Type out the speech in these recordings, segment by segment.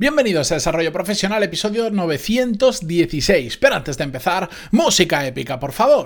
Bienvenidos a Desarrollo Profesional, episodio 916. Pero antes de empezar, música épica, por favor.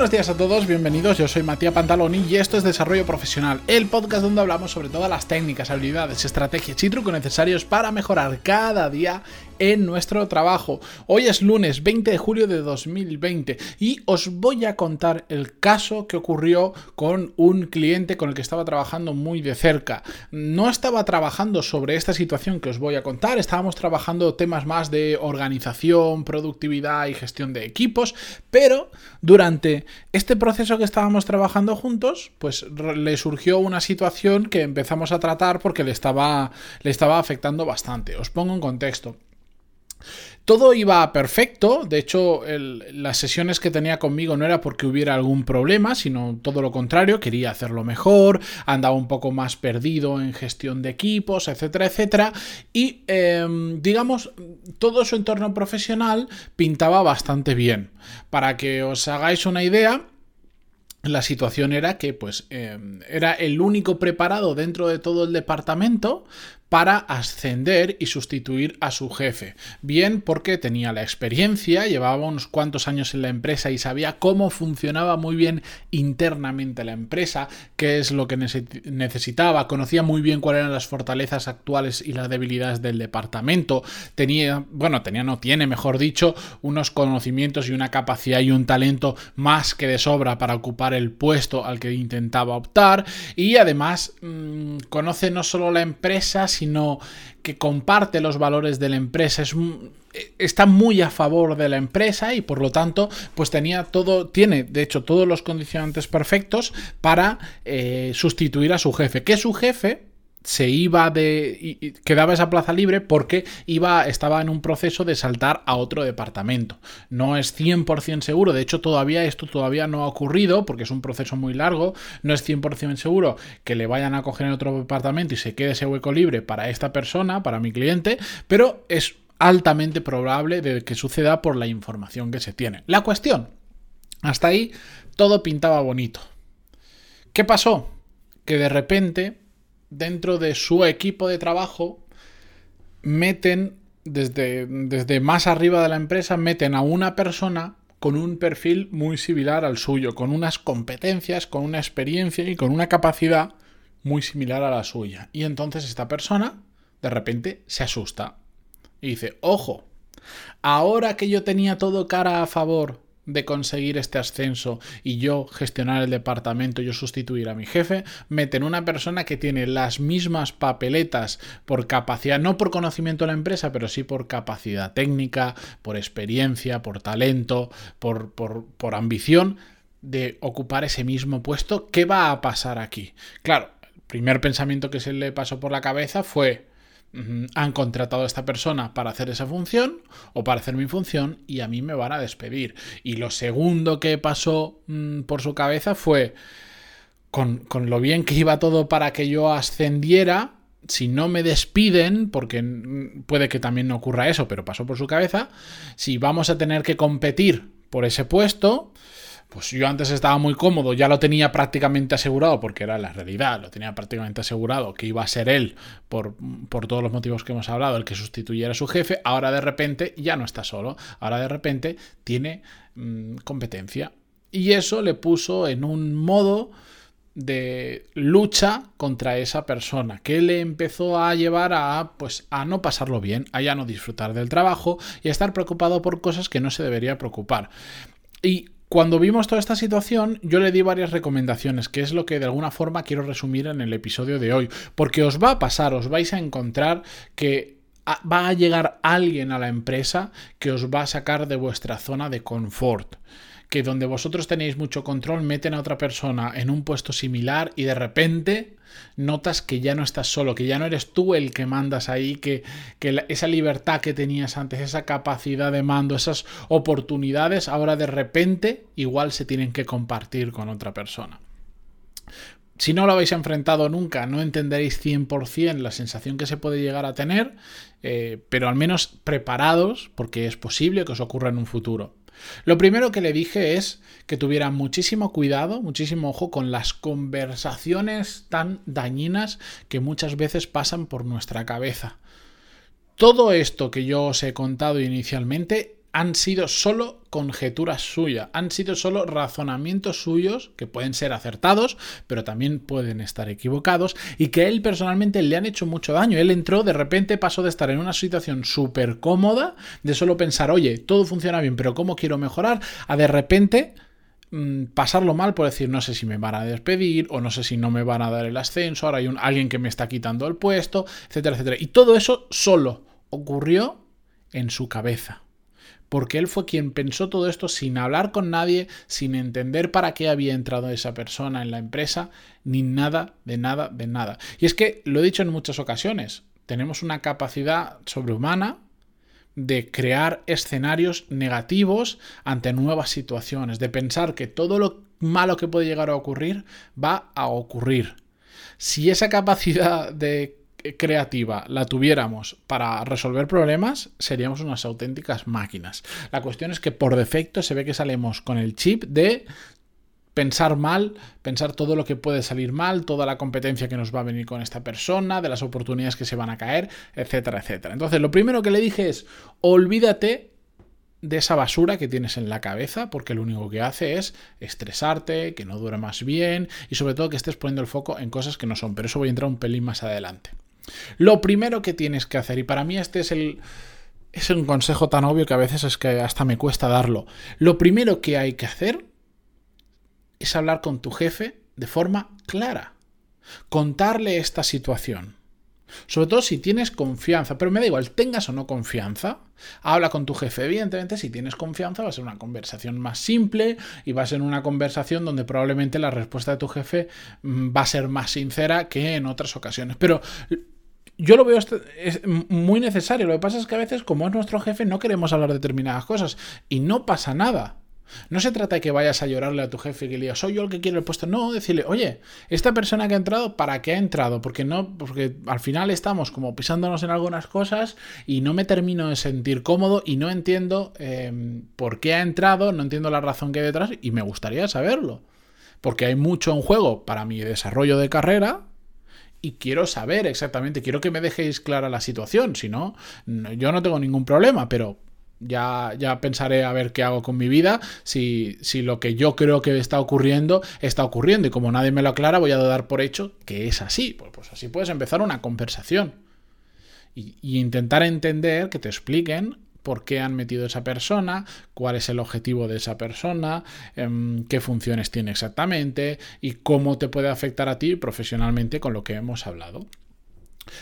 Buenos días a todos, bienvenidos. Yo soy Matías Pantaloni y esto es Desarrollo Profesional, el podcast donde hablamos sobre todas las técnicas, habilidades, estrategias y trucos necesarios para mejorar cada día en nuestro trabajo. Hoy es lunes 20 de julio de 2020 y os voy a contar el caso que ocurrió con un cliente con el que estaba trabajando muy de cerca. No estaba trabajando sobre esta situación que os voy a contar, estábamos trabajando temas más de organización, productividad y gestión de equipos, pero durante este proceso que estábamos trabajando juntos, pues le surgió una situación que empezamos a tratar porque le estaba, le estaba afectando bastante. Os pongo en contexto. Todo iba perfecto, de hecho las sesiones que tenía conmigo no era porque hubiera algún problema, sino todo lo contrario, quería hacerlo mejor, andaba un poco más perdido en gestión de equipos, etcétera, etcétera, y em, digamos, todo su entorno profesional pintaba bastante bien. Para que os hagáis una idea, la situación era que pues em, era el único preparado dentro de todo el departamento para ascender y sustituir a su jefe. Bien porque tenía la experiencia, llevaba unos cuantos años en la empresa y sabía cómo funcionaba muy bien internamente la empresa, qué es lo que necesitaba, conocía muy bien cuáles eran las fortalezas actuales y las debilidades del departamento, tenía, bueno, tenía, no tiene, mejor dicho, unos conocimientos y una capacidad y un talento más que de sobra para ocupar el puesto al que intentaba optar y además mmm, conoce no solo la empresa, sino que comparte los valores de la empresa, es, está muy a favor de la empresa y por lo tanto pues tenía todo, tiene de hecho todos los condicionantes perfectos para eh, sustituir a su jefe, que su jefe se iba de. Quedaba esa plaza libre porque iba, estaba en un proceso de saltar a otro departamento. No es 100% seguro, de hecho, todavía esto todavía no ha ocurrido porque es un proceso muy largo. No es 100% seguro que le vayan a coger en otro departamento y se quede ese hueco libre para esta persona, para mi cliente, pero es altamente probable de que suceda por la información que se tiene. La cuestión, hasta ahí todo pintaba bonito. ¿Qué pasó? Que de repente dentro de su equipo de trabajo meten desde, desde más arriba de la empresa, meten a una persona con un perfil muy similar al suyo, con unas competencias, con una experiencia y con una capacidad muy similar a la suya. Y entonces esta persona de repente se asusta y dice, ojo, ahora que yo tenía todo cara a favor de conseguir este ascenso y yo gestionar el departamento, yo sustituir a mi jefe, meten una persona que tiene las mismas papeletas por capacidad, no por conocimiento de la empresa, pero sí por capacidad técnica, por experiencia, por talento, por, por, por ambición de ocupar ese mismo puesto. ¿Qué va a pasar aquí? Claro, el primer pensamiento que se le pasó por la cabeza fue han contratado a esta persona para hacer esa función o para hacer mi función y a mí me van a despedir. Y lo segundo que pasó mm, por su cabeza fue, con, con, lo bien que iba todo para que yo ascendiera, si no me despiden, porque mm, puede que también no ocurra eso, pero pasó por su cabeza, si vamos a tener que competir por ese puesto, pues yo antes estaba muy cómodo, ya lo tenía prácticamente asegurado, porque era la realidad, lo tenía prácticamente asegurado que iba a ser él, por, por, todos los motivos que hemos hablado, el que sustituyera a su jefe, ahora de repente ya no está solo, ahora de repente tiene mmm, competencia. Y eso le puso en un modo de lucha contra esa persona que le empezó a llevar a pues a no pasarlo bien, a ya no disfrutar del trabajo y a estar preocupado por cosas que no se debería preocupar. Y cuando vimos toda esta situación, yo le di varias recomendaciones, que es lo que de alguna forma quiero resumir en el episodio de hoy, porque os va a pasar, os vais a encontrar que va a llegar alguien a la empresa que os va a sacar de vuestra zona de confort que donde vosotros tenéis mucho control meten a otra persona en un puesto similar y de repente notas que ya no estás solo, que ya no eres tú el que mandas ahí, que, que esa libertad que tenías antes, esa capacidad de mando, esas oportunidades, ahora de repente igual se tienen que compartir con otra persona. si no lo habéis enfrentado nunca, no entenderéis 100% la sensación que se puede llegar a tener, eh, pero al menos preparados porque es posible que os ocurra en un futuro. Lo primero que le dije es que tuviera muchísimo cuidado, muchísimo ojo con las conversaciones tan dañinas que muchas veces pasan por nuestra cabeza. Todo esto que yo os he contado inicialmente han sido solo conjeturas suyas, han sido solo razonamientos suyos que pueden ser acertados, pero también pueden estar equivocados y que a él personalmente le han hecho mucho daño. Él entró, de repente pasó de estar en una situación súper cómoda, de solo pensar, oye, todo funciona bien, pero ¿cómo quiero mejorar? A de repente mm, pasarlo mal por decir no sé si me van a despedir o no sé si no me van a dar el ascenso, ahora hay un, alguien que me está quitando el puesto, etcétera, etcétera. Y todo eso solo ocurrió en su cabeza porque él fue quien pensó todo esto sin hablar con nadie, sin entender para qué había entrado esa persona en la empresa, ni nada, de nada, de nada. Y es que, lo he dicho en muchas ocasiones, tenemos una capacidad sobrehumana de crear escenarios negativos ante nuevas situaciones, de pensar que todo lo malo que puede llegar a ocurrir va a ocurrir. Si esa capacidad de creativa la tuviéramos para resolver problemas, seríamos unas auténticas máquinas. La cuestión es que por defecto se ve que salimos con el chip de pensar mal, pensar todo lo que puede salir mal, toda la competencia que nos va a venir con esta persona, de las oportunidades que se van a caer, etcétera, etcétera. Entonces, lo primero que le dije es, olvídate de esa basura que tienes en la cabeza, porque lo único que hace es estresarte, que no más bien y sobre todo que estés poniendo el foco en cosas que no son. Pero eso voy a entrar un pelín más adelante. Lo primero que tienes que hacer, y para mí este es el... Es un consejo tan obvio que a veces es que hasta me cuesta darlo. Lo primero que hay que hacer es hablar con tu jefe de forma clara. Contarle esta situación. Sobre todo si tienes confianza, pero me da igual, tengas o no confianza, habla con tu jefe. Evidentemente, si tienes confianza, va a ser una conversación más simple y va a ser una conversación donde probablemente la respuesta de tu jefe mm, va a ser más sincera que en otras ocasiones. Pero yo lo veo es muy necesario. Lo que pasa es que a veces, como es nuestro jefe, no queremos hablar de determinadas cosas y no pasa nada. No se trata de que vayas a llorarle a tu jefe y que le digas, soy yo el que quiero el puesto. No, decirle, oye, esta persona que ha entrado, ¿para qué ha entrado? Porque no, porque al final estamos como pisándonos en algunas cosas y no me termino de sentir cómodo y no entiendo em, por qué ha entrado, no entiendo la razón que hay detrás y me gustaría saberlo. Porque hay mucho en juego para mi desarrollo de carrera, y quiero saber exactamente, quiero que me dejéis clara la situación, si no, yo no tengo ningún problema, pero ya, ya pensaré a ver qué hago con mi vida, si, si lo que yo creo que está ocurriendo está ocurriendo y como nadie me lo aclara voy a dar por hecho que es así. Pues, pues así puedes empezar una conversación y, intentar entender, que te expliquen por qué han metido esa persona, cuál es el objetivo de esa persona, em, qué funciones tiene exactamente y cómo te puede afectar a ti profesionalmente con lo que hemos hablado.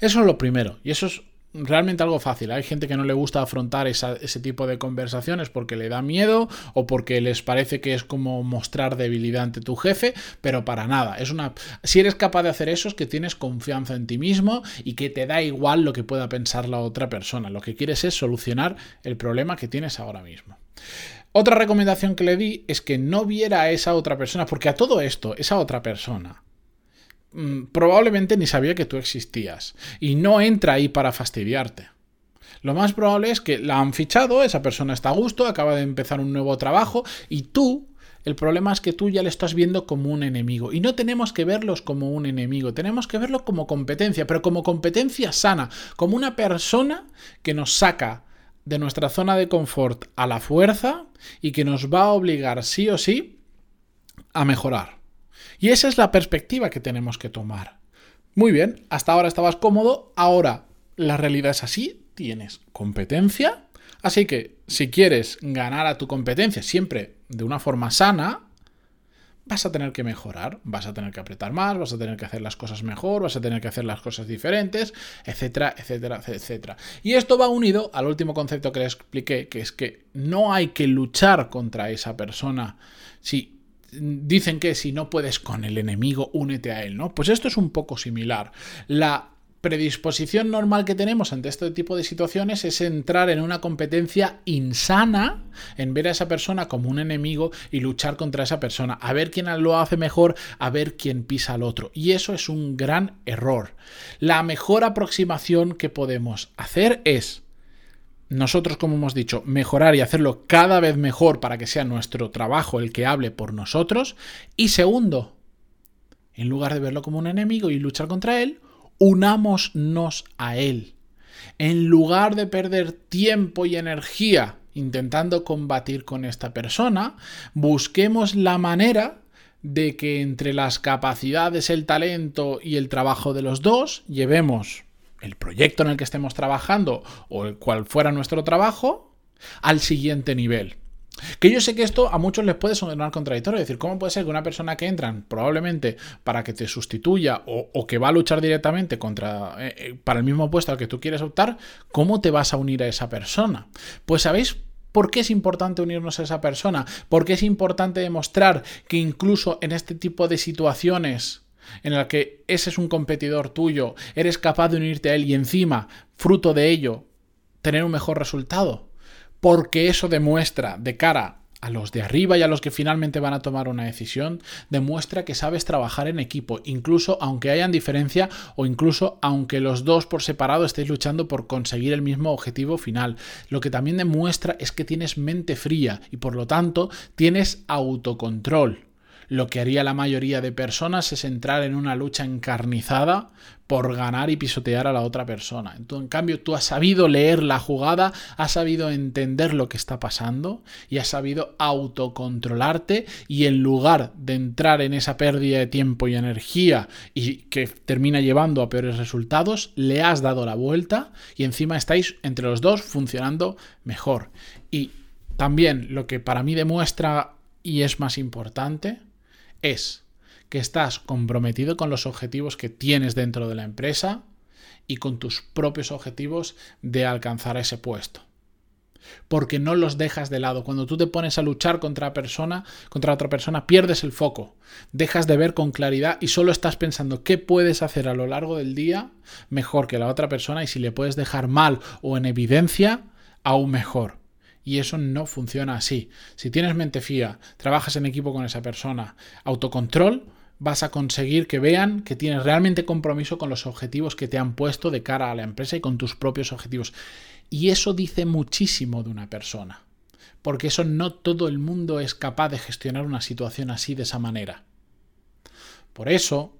Eso es lo primero y eso es realmente algo fácil. Hay gente que no le gusta afrontar ese tipo de conversaciones porque le da miedo o porque les parece que es como mostrar debilidad ante tu jefe, pero para nada. Es una. Si eres capaz de hacer eso, es que tienes confianza en ti mismo y que te da igual lo que pueda pensar la otra persona. Lo que quieres es solucionar el problema que tienes ahora mismo. Otra recomendación que le di es que no viera a esa otra persona, porque a todo esto, esa otra persona probablemente ni sabía que tú existías y no entra ahí para fastidiarte. Lo más probable es que la han fichado, esa persona está a gusto, acaba de empezar un nuevo trabajo y tú, el problema es que tú ya le estás viendo como un enemigo y no tenemos que verlos como un enemigo, tenemos que verlo como competencia, pero como competencia sana, como una persona que nos saca de nuestra zona de confort a la fuerza y que nos va a obligar sí o sí a mejorar. Y esa es la perspectiva que tenemos que tomar. Muy bien, hasta ahora estabas cómodo, ahora la realidad es así, tienes competencia, así que si quieres ganar a tu competencia siempre de una forma sana, vas a tener que mejorar, vas a tener que apretar más, vas a tener que hacer las cosas mejor, vas a tener que hacer las cosas diferentes, etcétera, etcétera, etcétera. Y esto va unido al último concepto que les expliqué, que es que no hay que luchar contra esa persona. Si dicen que si no puedes con el enemigo, únete a él, ¿no? Pues esto es un poco similar. La predisposición normal que tenemos ante este tipo de situaciones es entrar en una competencia insana, en ver a esa persona como un enemigo y luchar contra esa persona, a ver quién lo hace mejor, a ver quién pisa al otro. Y eso es un gran error. La mejor aproximación que podemos hacer es nosotros, como hemos dicho, mejorar y hacerlo cada vez mejor para que sea nuestro trabajo el que hable por nosotros. Y segundo, en lugar de verlo como un enemigo y luchar contra él, unámonos a Él. En lugar de perder tiempo y energía intentando combatir con esta persona, busquemos la manera de que entre las capacidades, el talento y el trabajo de los dos, llevemos el proyecto en el que estemos trabajando o el cual fuera nuestro trabajo al siguiente nivel. Que yo sé que esto a muchos les puede sonar contradictorio, es decir, ¿cómo puede ser que una persona que entra probablemente para que te sustituya o, que va a luchar directamente contra, eh, eh, para el mismo puesto al que tú quieres optar, ¿cómo te vas a unir a esa persona? Pues sabéis ¿Por qué es importante unirnos a esa persona? ¿Por qué es importante demostrar que incluso en este tipo de situaciones en las que ese es un competidor tuyo, eres capaz de unirte a él y encima, fruto de ello, tener un mejor resultado? porque eso demuestra de cara a los de arriba y a los que finalmente van a tomar una decisión, demuestra que sabes trabajar en equipo, incluso aunque hayan diferencia o incluso aunque los dos por separado estéis luchando por conseguir el mismo objetivo final. Lo que también demuestra es que tienes mente fría y por lo tanto tienes autocontrol. Lo que haría la mayoría de personas es entrar en una lucha encarnizada por ganar y pisotear a la otra persona. en cambio, tú has sabido leer la jugada, has sabido entender lo que está pasando y has sabido autocontrolarte y en lugar de entrar en esa pérdida de tiempo y energía y que termina llevando a peores resultados, le has dado la vuelta y encima estáis entre los dos funcionando mejor. Y también lo que para mí demuestra y es más importante es que estás comprometido con los objetivos que tienes dentro de la empresa y con tus propios objetivos de alcanzar ese puesto. Porque no los dejas de lado. Cuando tú te pones a luchar contra, persona, contra otra persona, pierdes el foco. Dejas de ver con claridad y solo estás pensando qué puedes hacer a lo largo del día mejor que la otra persona y si le puedes dejar mal o en evidencia, aún mejor. Y eso no funciona así. Si tienes mente fía, trabajas en equipo con esa persona, autocontrol, vas a conseguir que vean que tienes realmente compromiso con los objetivos que te han puesto de cara a la empresa y con tus propios objetivos. Y eso dice muchísimo de una persona. Porque eso no todo el mundo es capaz de gestionar una situación así de esa manera. Por eso,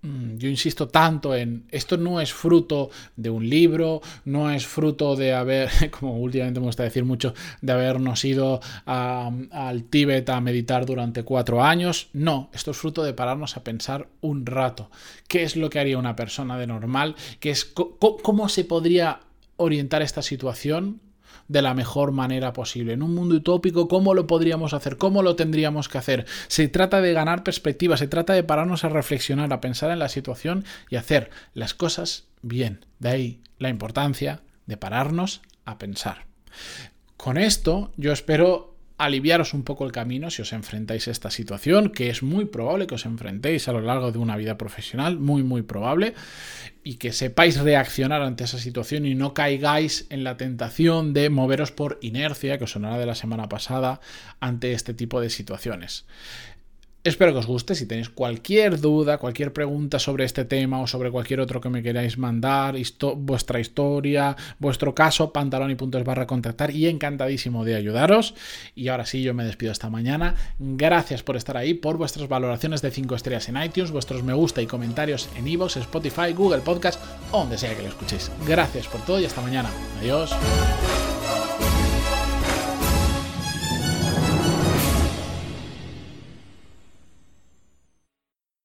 yo insisto tanto en esto no es fruto de un libro, no es fruto de haber, como últimamente me gusta decir mucho, de habernos ido al Tíbet a meditar durante cuatro años. No, esto es fruto de pararnos a pensar un rato. ¿Qué es lo que haría una persona de normal? ¿Qué es, ¿Cómo se podría orientar esta situación de la mejor manera posible. En un mundo utópico, ¿cómo lo podríamos hacer? ¿Cómo lo tendríamos que hacer? Se trata de ganar perspectiva, se trata de pararnos a reflexionar, a pensar en la situación y hacer las cosas bien. De ahí la importancia de pararnos a pensar. Con esto yo espero aliviaros un poco el camino si os enfrentáis a esta situación, que es muy probable que os enfrentéis a lo largo de una vida profesional, muy muy probable, y que sepáis reaccionar ante esa situación y no caigáis en la tentación de moveros por inercia, que os sonará de la semana pasada, ante este tipo de situaciones. Espero que os guste. Si tenéis cualquier duda, cualquier pregunta sobre este tema o sobre cualquier otro que me queráis mandar, vuestra historia, vuestro caso, pantalón y puntos barra contactar y encantadísimo de ayudaros. Y ahora sí, yo me despido esta mañana. Gracias por estar ahí, por vuestras valoraciones de 5 estrellas en iTunes, vuestros me gusta y comentarios en iVoox, Spotify, Google Podcast, donde sea que lo escuchéis. Gracias por todo y hasta mañana. Adiós.